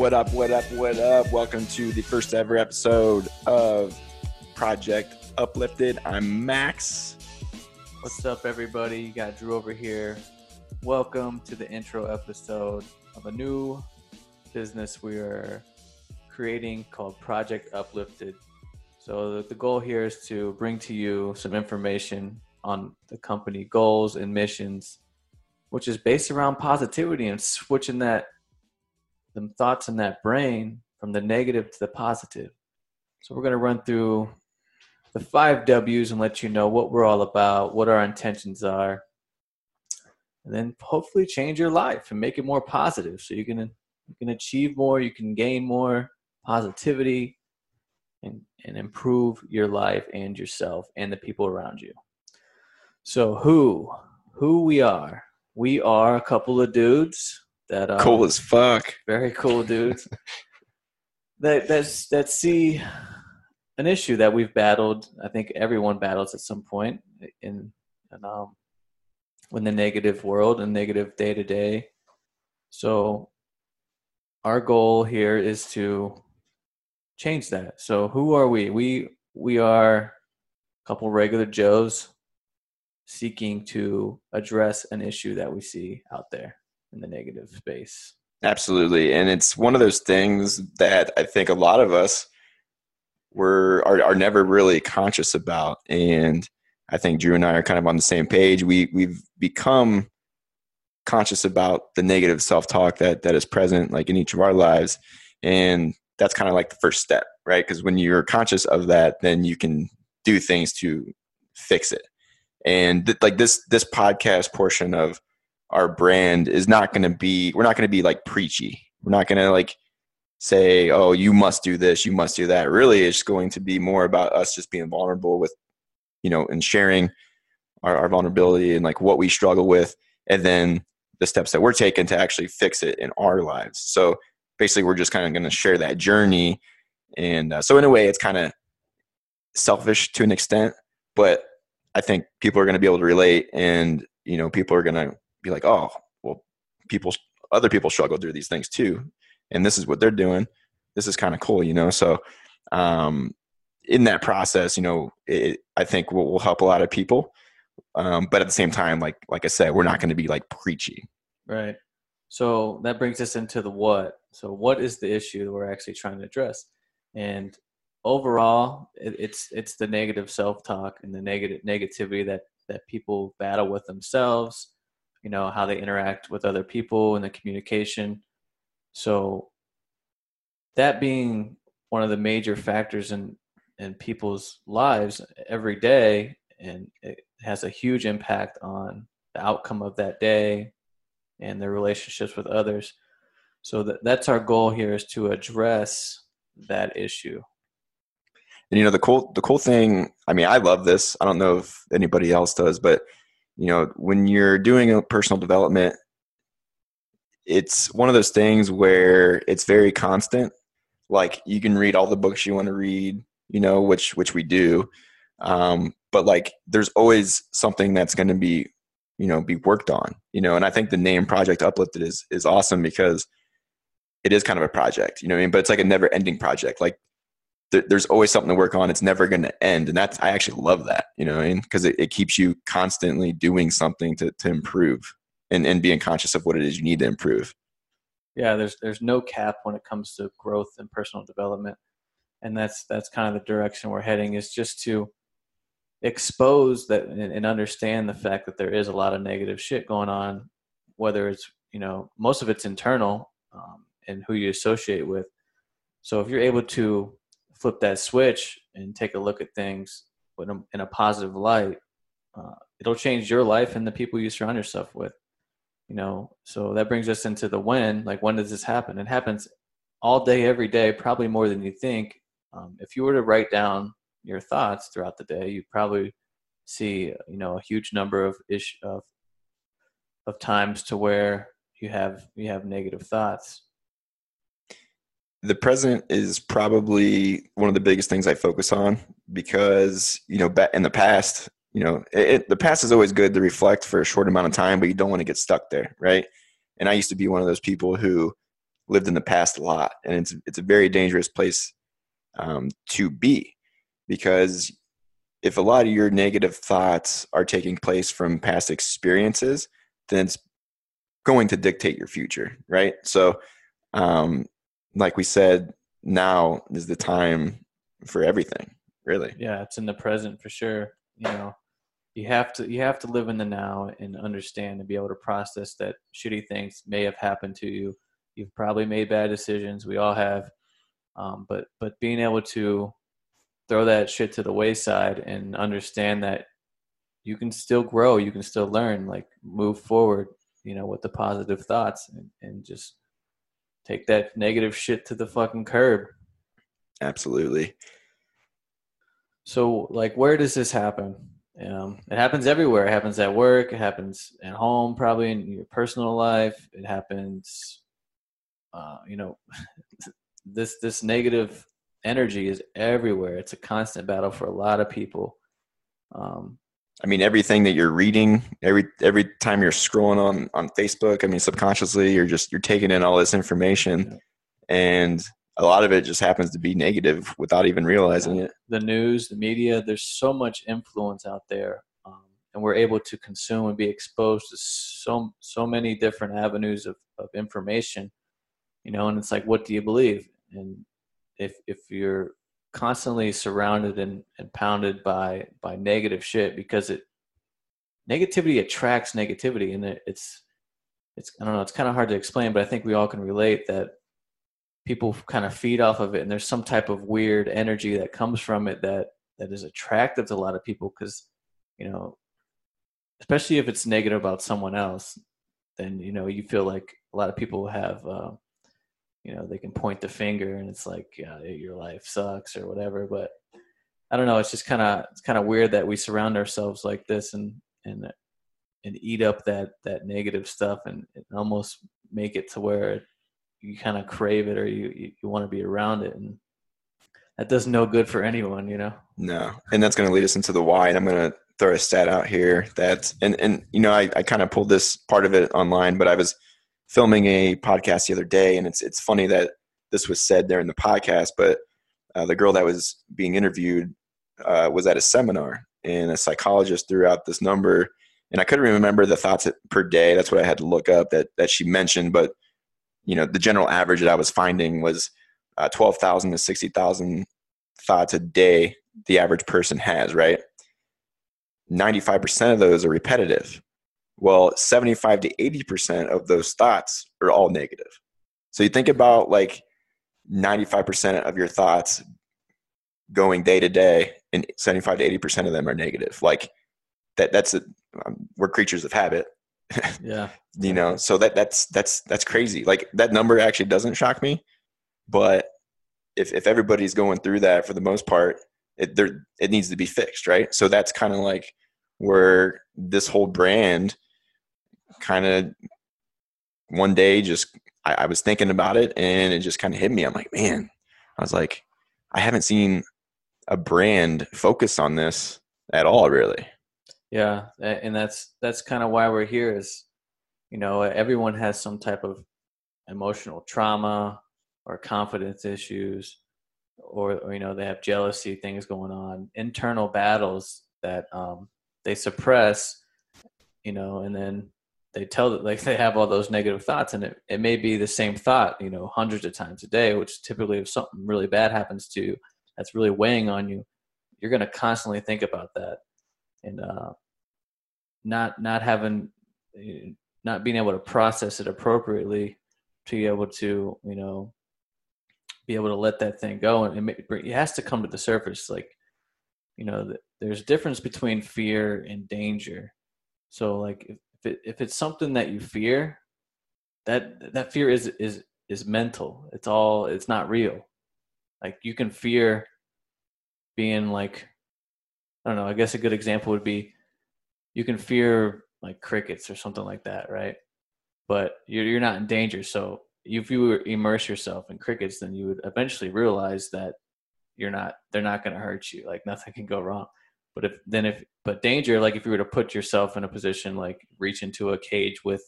What up, what up, what up? Welcome to the first ever episode of Project Uplifted. I'm Max. What's up, everybody? You got Drew over here. Welcome to the intro episode of a new business we are creating called Project Uplifted. So, the, goal here is to bring to you some information on the company goals and missions, which is based around positivity and switching that them thoughts in that brain from the negative to the positive. So we're going to run through the five W's and let you know what we're all about, what our intentions are, and then hopefully change your life and make it more positive. So you can you can achieve more, you can gain more positivity, and and improve your life and yourself and the people around you. So who who we are? We are a couple of dudes that um, Cool as fuck. very cool dudes that that's that see an issue that we've battled. I think everyone battles at some point in, in um in the negative world and negative day to day. So our goal here is to change that. So who are we? We we are a couple regular Joes seeking to address an issue that we see out there in the negative mm-hmm. space. Absolutely. And it's one of those things that I think a lot of us were are, are never really conscious about. And I think Drew and I are kind of on the same page. We we've become conscious about the negative self-talk that that is present like in each of our lives. And that's kind of like the first step, right? Because when you're conscious of that, then you can do things to fix it. And th- like this this podcast portion of our brand is not going to be we're not going to be like preachy. We're not going to like say oh you must do this you must do that. Really it's going to be more about us just being vulnerable with you know and sharing our, our vulnerability and like what we struggle with and then the steps that we're taking to actually fix it in our lives. So basically we're just kind of going to share that journey and uh, so in a way it's kind of selfish to an extent but i think people are going to be able to relate and you know people are going to be like, oh, well, people, other people struggle through these things too, and this is what they're doing. This is kind of cool, you know. So, um, in that process, you know, it, I think will will help a lot of people. Um, but at the same time, like like I said, we're not going to be like preachy. Right. So that brings us into the what. So what is the issue that we're actually trying to address? And overall, it, it's it's the negative self talk and the negative negativity that that people battle with themselves you know how they interact with other people and the communication. So that being one of the major factors in in people's lives every day and it has a huge impact on the outcome of that day and their relationships with others. So that, that's our goal here is to address that issue. And you know the cool the cool thing i mean i love this. I don't know if anybody else does but you know when you're doing a personal development it's one of those things where it's very constant. Like you can read all the books you want to read you know which which we do. Um, but like there's always something that's going to be you know be worked on you know and i think the name project uplifted is is awesome because it is kind of a project you know i mean? But it's like a never ending project. Like there's always something to work on. It's never going to end. And that's, I actually love that, you know, I mean? It, it keeps you constantly doing something to, to improve and, and being conscious of what it is you need to improve. Yeah. There's, there's no cap when it comes to growth and personal development. And that's, that's kind of the direction we're heading is just to expose that and, and understand the fact that there is a lot of negative shit going on, whether it's, you know, most of it's internal um, and who you associate with. So if you're able to flip that switch and take a look at things in a, in a positive light, uh, it'll change your life and the people you surround yourself with. You know, so that brings us into the when. Like, when does this happen? It happens all day, every day, probably more than you think. Um, if you were to write down your thoughts throughout the day, you probably see, you know, a huge number of ish of of times to where you have you have negative thoughts the present is probably one of the biggest things I focus on because you know in the past, you know, it, it, the past is always good to reflect for a short amount of time, but you don't want to get stuck there, right? And I used to be one of those people who lived in the past a lot, and it's it's a very dangerous place um, to be because if a lot of your negative thoughts are taking place from past experiences, then it's going to dictate your future, right? So, um, like we said, now is the time for everything, really. Yeah, it's in the present for sure. You know, you have to you have to live in the now and understand and be able to process that shitty things may have happened to you. You've probably made bad decisions. We all have, um, but but being able to throw that shit to the wayside and understand that you can still grow, you can still learn, like move forward, you know, with the positive thoughts and, and just take that negative shit to the fucking curb. Absolutely. So, like, where does this happen? Um, it happens everywhere. It happens at work. It happens at home, probably in your personal life. It happens, uh, you know, this this negative energy is everywhere. It's a constant battle for a lot of people. Um, I mean, everything that you're reading, every every time you're scrolling on on Facebook, I mean, subconsciously you're just you're taking in all this information, and a lot of it just happens to be negative without even realizing it. The news, the media, there's so much influence out there, um, and we're able to consume and be exposed to so so many different avenues of of information, you know. And it's like, what do you believe? And if if you're constantly surrounded and, and pounded by by negative shit because it negativity attracts negativity and it, it's it's I don't know it's kind of hard to explain but I think we all can relate that people kind of feed off of it and there's some type of weird energy that comes from it that that is attractive to a lot of people because you know especially if it's negative about someone else then you know you feel like a lot of people have uh, you know they can point the finger and it's like your life sucks or whatever but i don't know it's just kind of it's kind of weird that we surround ourselves like this and and and eat up that that negative stuff and, and almost make it to where you kind of crave it or you you, you want to be around it and that does no good for anyone you know? No and that's going to lead us into the why and i'm going to throw a stat out here that and and you know i, I kind of pulled this part of it online but i was filming a podcast the other day, and it's it's funny that this was said there in the podcast, but uh, the girl that was being interviewed uh, was at a seminar, and a psychologist threw out this number, and I couldn't remember the thoughts per day. That's what I had to look up that that she mentioned, but you know the general average that I was finding was uh, twelve thousand to sixty thousand thoughts a day. The average person has right. 95% of those are repetitive. Well, 75 to 80% of those thoughts are all negative. So you think about like 95% of your thoughts going day to day and 75 to 80% of them are negative. Like that that's a, um, we're creatures of habit. yeah. you know, so that that's that's that's crazy. Like that number actually doesn't shock me, but if if everybody's going through that for the most part, it there it needs to be fixed, right? So that's kind of like where this whole brand kind of one day just I, I, was thinking about it and it just kind of hit me. I'm like, man, I was like, I haven't seen a brand focus on this at all, really. Yeah, and that's that's kind of why we're here. Is you know everyone has some type of emotional trauma or confidence issues, or, or you know they have jealousy things going on, internal battles that um, they suppress. You know, and then they tell that like they have all those negative thoughts and it, it may be the same thought you know hundreds of times a day which typically if something really bad happens to you that's really weighing on you you're going to constantly think about that. And uh not not having not being able to process it appropriately to be able to you know be able to let that thing go and it, it has to come to the surface like you know there's a difference between fear and danger. So like if, if it, if it's something that you fear, that that fear is is is mental. It's all it's not real. Like you can fear being like I don't know, I guess a good example would be you can fear like crickets or something like that, right? But you're you're not in danger. So if you immerse yourself in crickets, then you would eventually realize that you're not they're not going to hurt you. Like nothing can go wrong. But if then if but danger, like if you were to put yourself in a position like reach into a cage with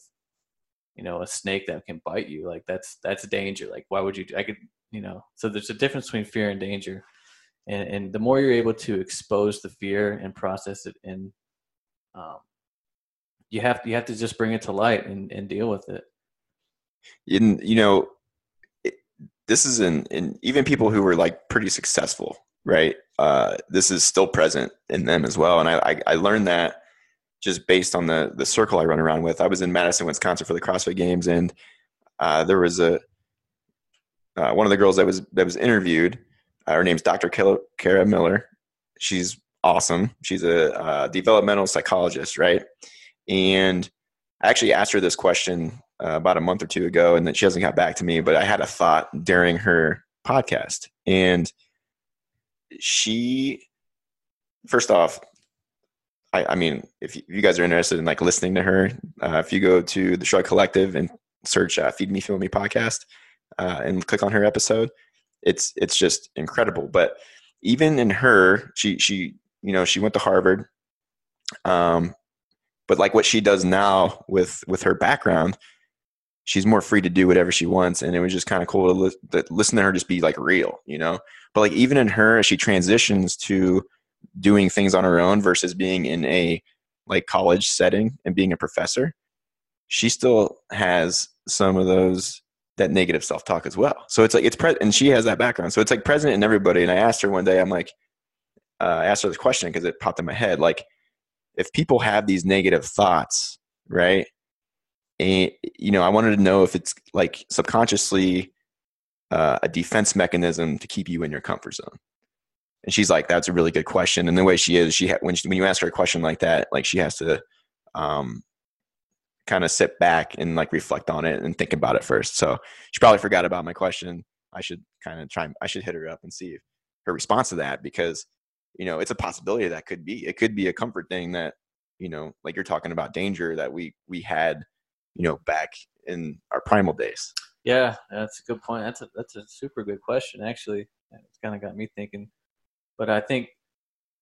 you know a snake that can bite you like that's that's danger. Like why would you i could you know so there's a difference between fear and danger. And, and the more you're able to expose the fear and process it and um, you have you have to just bring it to light and, and deal with it. In you know this is in, in even people who were like pretty successful right uh, this is still present in them as well. And I, I, I learned that just based on the the circle i run around with. I was in madison wisconsin for the crossfit games and uh, there was a uh, one of the girls that was that was interviewed uh, her name's dr kara miller. She's awesome. She's a uh, developmental psychologist right? And i actually asked her this question uh, about a month or two ago, and then she hasn't got back to me. But I had a thought during her podcast, and she, first off, I, I mean, if you, guys are interested in like listening to her, uh, if you go to the Shrug Collective and search uh, "Feed Me, Feel Me" podcast uh, and click on her episode, it's it's just incredible. But even in her, she she you know she went to Harvard, um, but like what she does now with with her background she's more free to do whatever she wants and it was just kind of cool to, li- listen to her just be like real you know? But like even in her as she transitions to doing things on her own versus being in a like college setting and being a professor she still has some of those that negative self-talk as well. So it's like it's pre- and she has that background. So it's like present in everybody and i asked her one day i'm like uh, i asked her this question because it popped in my head like if people have these negative thoughts right and you know i wanted to know if it's like subconsciously uh, a defense mechanism to keep you in your comfort zone. And she's like that's a really good question. And the way she is she ha- when, she, when you ask her a question like that like she has to um, kind of sit back and like reflect on it and think about it first. So she probably forgot about my question. I should kind of try i should hit her up and see her response to that because you know it's a possibility that could be. It could be a comfort thing that you know like you're talking about danger that we we had you know, back in our primal days? Yeah, that's a good point. That's a that's a super good question. Actually, it's kind of got me thinking. But I think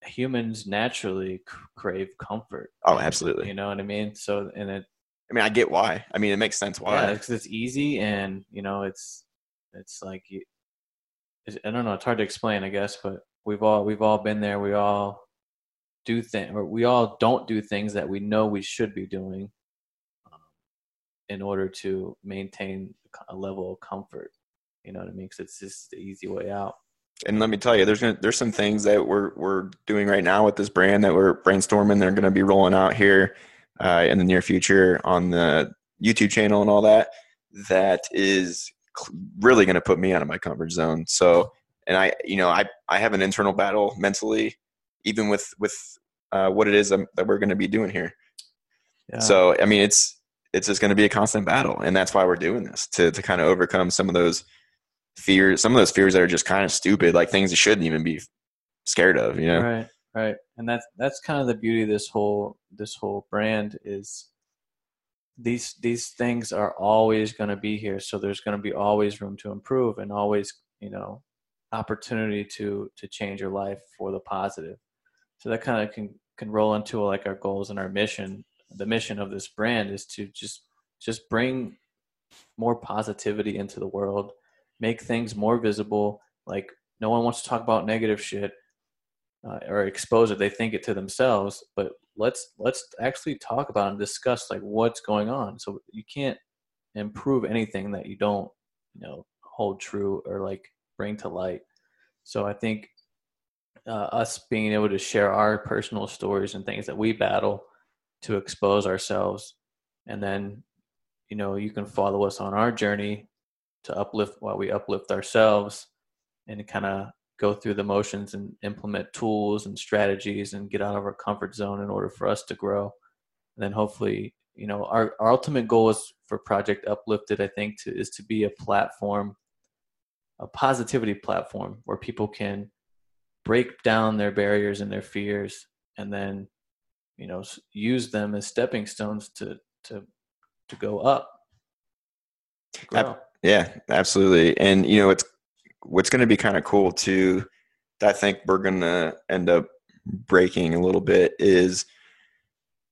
humans naturally crave comfort. Oh, absolutely. You know what I mean? So, and it. I mean, I get why. I mean, it makes sense why. Yeah, because it's easy, and you know, it's it's like I don't know. It's hard to explain, I guess, but we've all we've all been there. We all do things, or we all don't do things that we know we should be doing, in order to maintain a level of comfort. You know what I mean? Because it's just the easy way out. And let me tell you, there's gonna, there's some things that we're we're doing right now with this brand that we're brainstorming. They're going to be rolling out here uh, in the near future on the YouTube channel and all that. That is really going to put me out of my comfort zone. So, and I, you know, I I have an internal battle mentally, even with with uh, what it is that we're going to be doing here. Yeah. So, I mean, it's it's just going to be a constant battle and that's why we're doing this to to kind of overcome some of those fears some of those fears that are just kind of stupid like things you shouldn't even be scared of you know? Right right and that's that's kind of the beauty of this whole this whole brand is these these things are always going to be here so there's going to be always room to improve and always you know opportunity to to change your life for the positive. So that kind of can can roll into like our goals and our mission the mission of this brand is to just just bring more positivity into the world, make things more visible. Like no one wants to talk about negative shit uh, or expose it; they think it to themselves. But let's let's actually talk about and discuss like what's going on. So you can't improve anything that you don't you know hold true or like bring to light. So I think uh, us being able to share our personal stories and things that we battle to expose ourselves. And then you know you can follow us on our journey to uplift while we uplift ourselves and kind of go through the motions and implement tools and strategies and get out of our comfort zone in order for us to grow. And then hopefully you know our, our ultimate goal is for project uplifted i think to, is to be a platform a positivity platform where people can break down their barriers and their fears and then you know use them as stepping stones to to to go up to yeah absolutely and you know it's what's going to be kind of cool too i think we're going to end up breaking a little bit is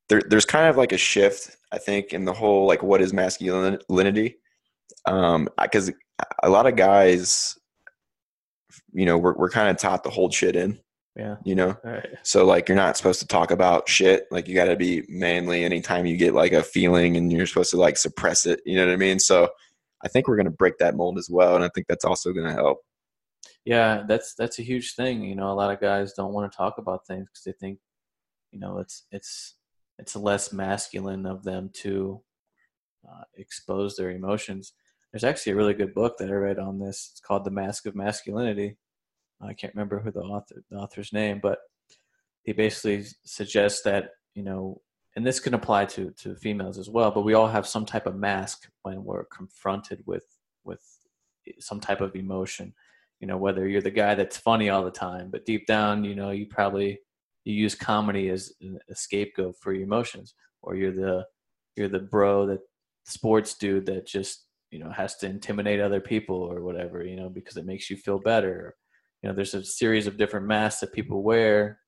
there, there's kind of like a shift I think, in the whole like what is masculinity. Um, because a lot of guys, you know, we're we're kind of taught to hold shit in. Yeah. You know, Right. so like you're not supposed to talk about shit. Like you got to be manly anytime you get like a feeling, and you're supposed to like suppress it. You know what I mean? So I think we're gonna break that mold as well, and I think that's also gonna help. Yeah, that's that's a huge thing. You know, a lot of guys don't want to talk about things because they think, you know, it's it's it's less masculine of them to uh, expose their emotions. There's actually a really good book that I read on this. It's called The Mask of Masculinity. I can't remember who the author the author's name, but he basically suggests that you know, and this can apply to to females as well. But we all have some type of mask when we're confronted with with some type of emotion. You know, whether you're the guy that's funny all the time, but deep down, you know, you probably you use comedy as a scapegoat for your emotions, or you're the you're the bro that sports dude that just you know has to intimidate other people or whatever you know because it makes you feel better you know there's a series of different masks that people wear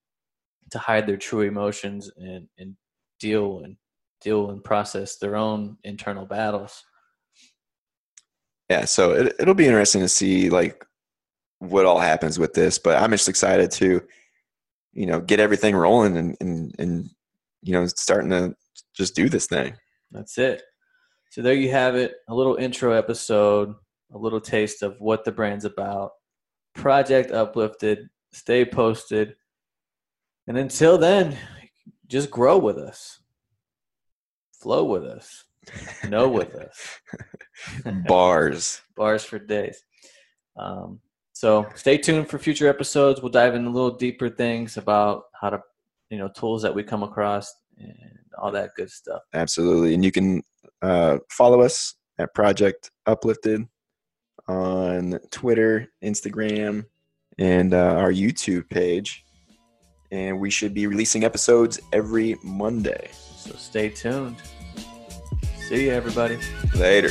to hide their true emotions and and deal and deal and process their own internal battles. Yeah, so it, it'll be interesting to see like what all happens with this, but I'm just excited to, you know, get everything rolling and and and you know starting to just do this thing. that's it. So there you have it a little intro episode a little taste of what the brand's about project uplifted stay posted and until then just grow with us flow with us know with us Bars. bars for days. Um, so stay tuned for future episodes. We'll dive in a little deeper things about how to, you know, tools that we come across and all that good stuff. Absolutely. And you can uh, follow us at Project Uplifted on Twitter, Instagram, and uh, our YouTube page. And we should be releasing episodes every Monday. So stay tuned. See you, everybody. Later.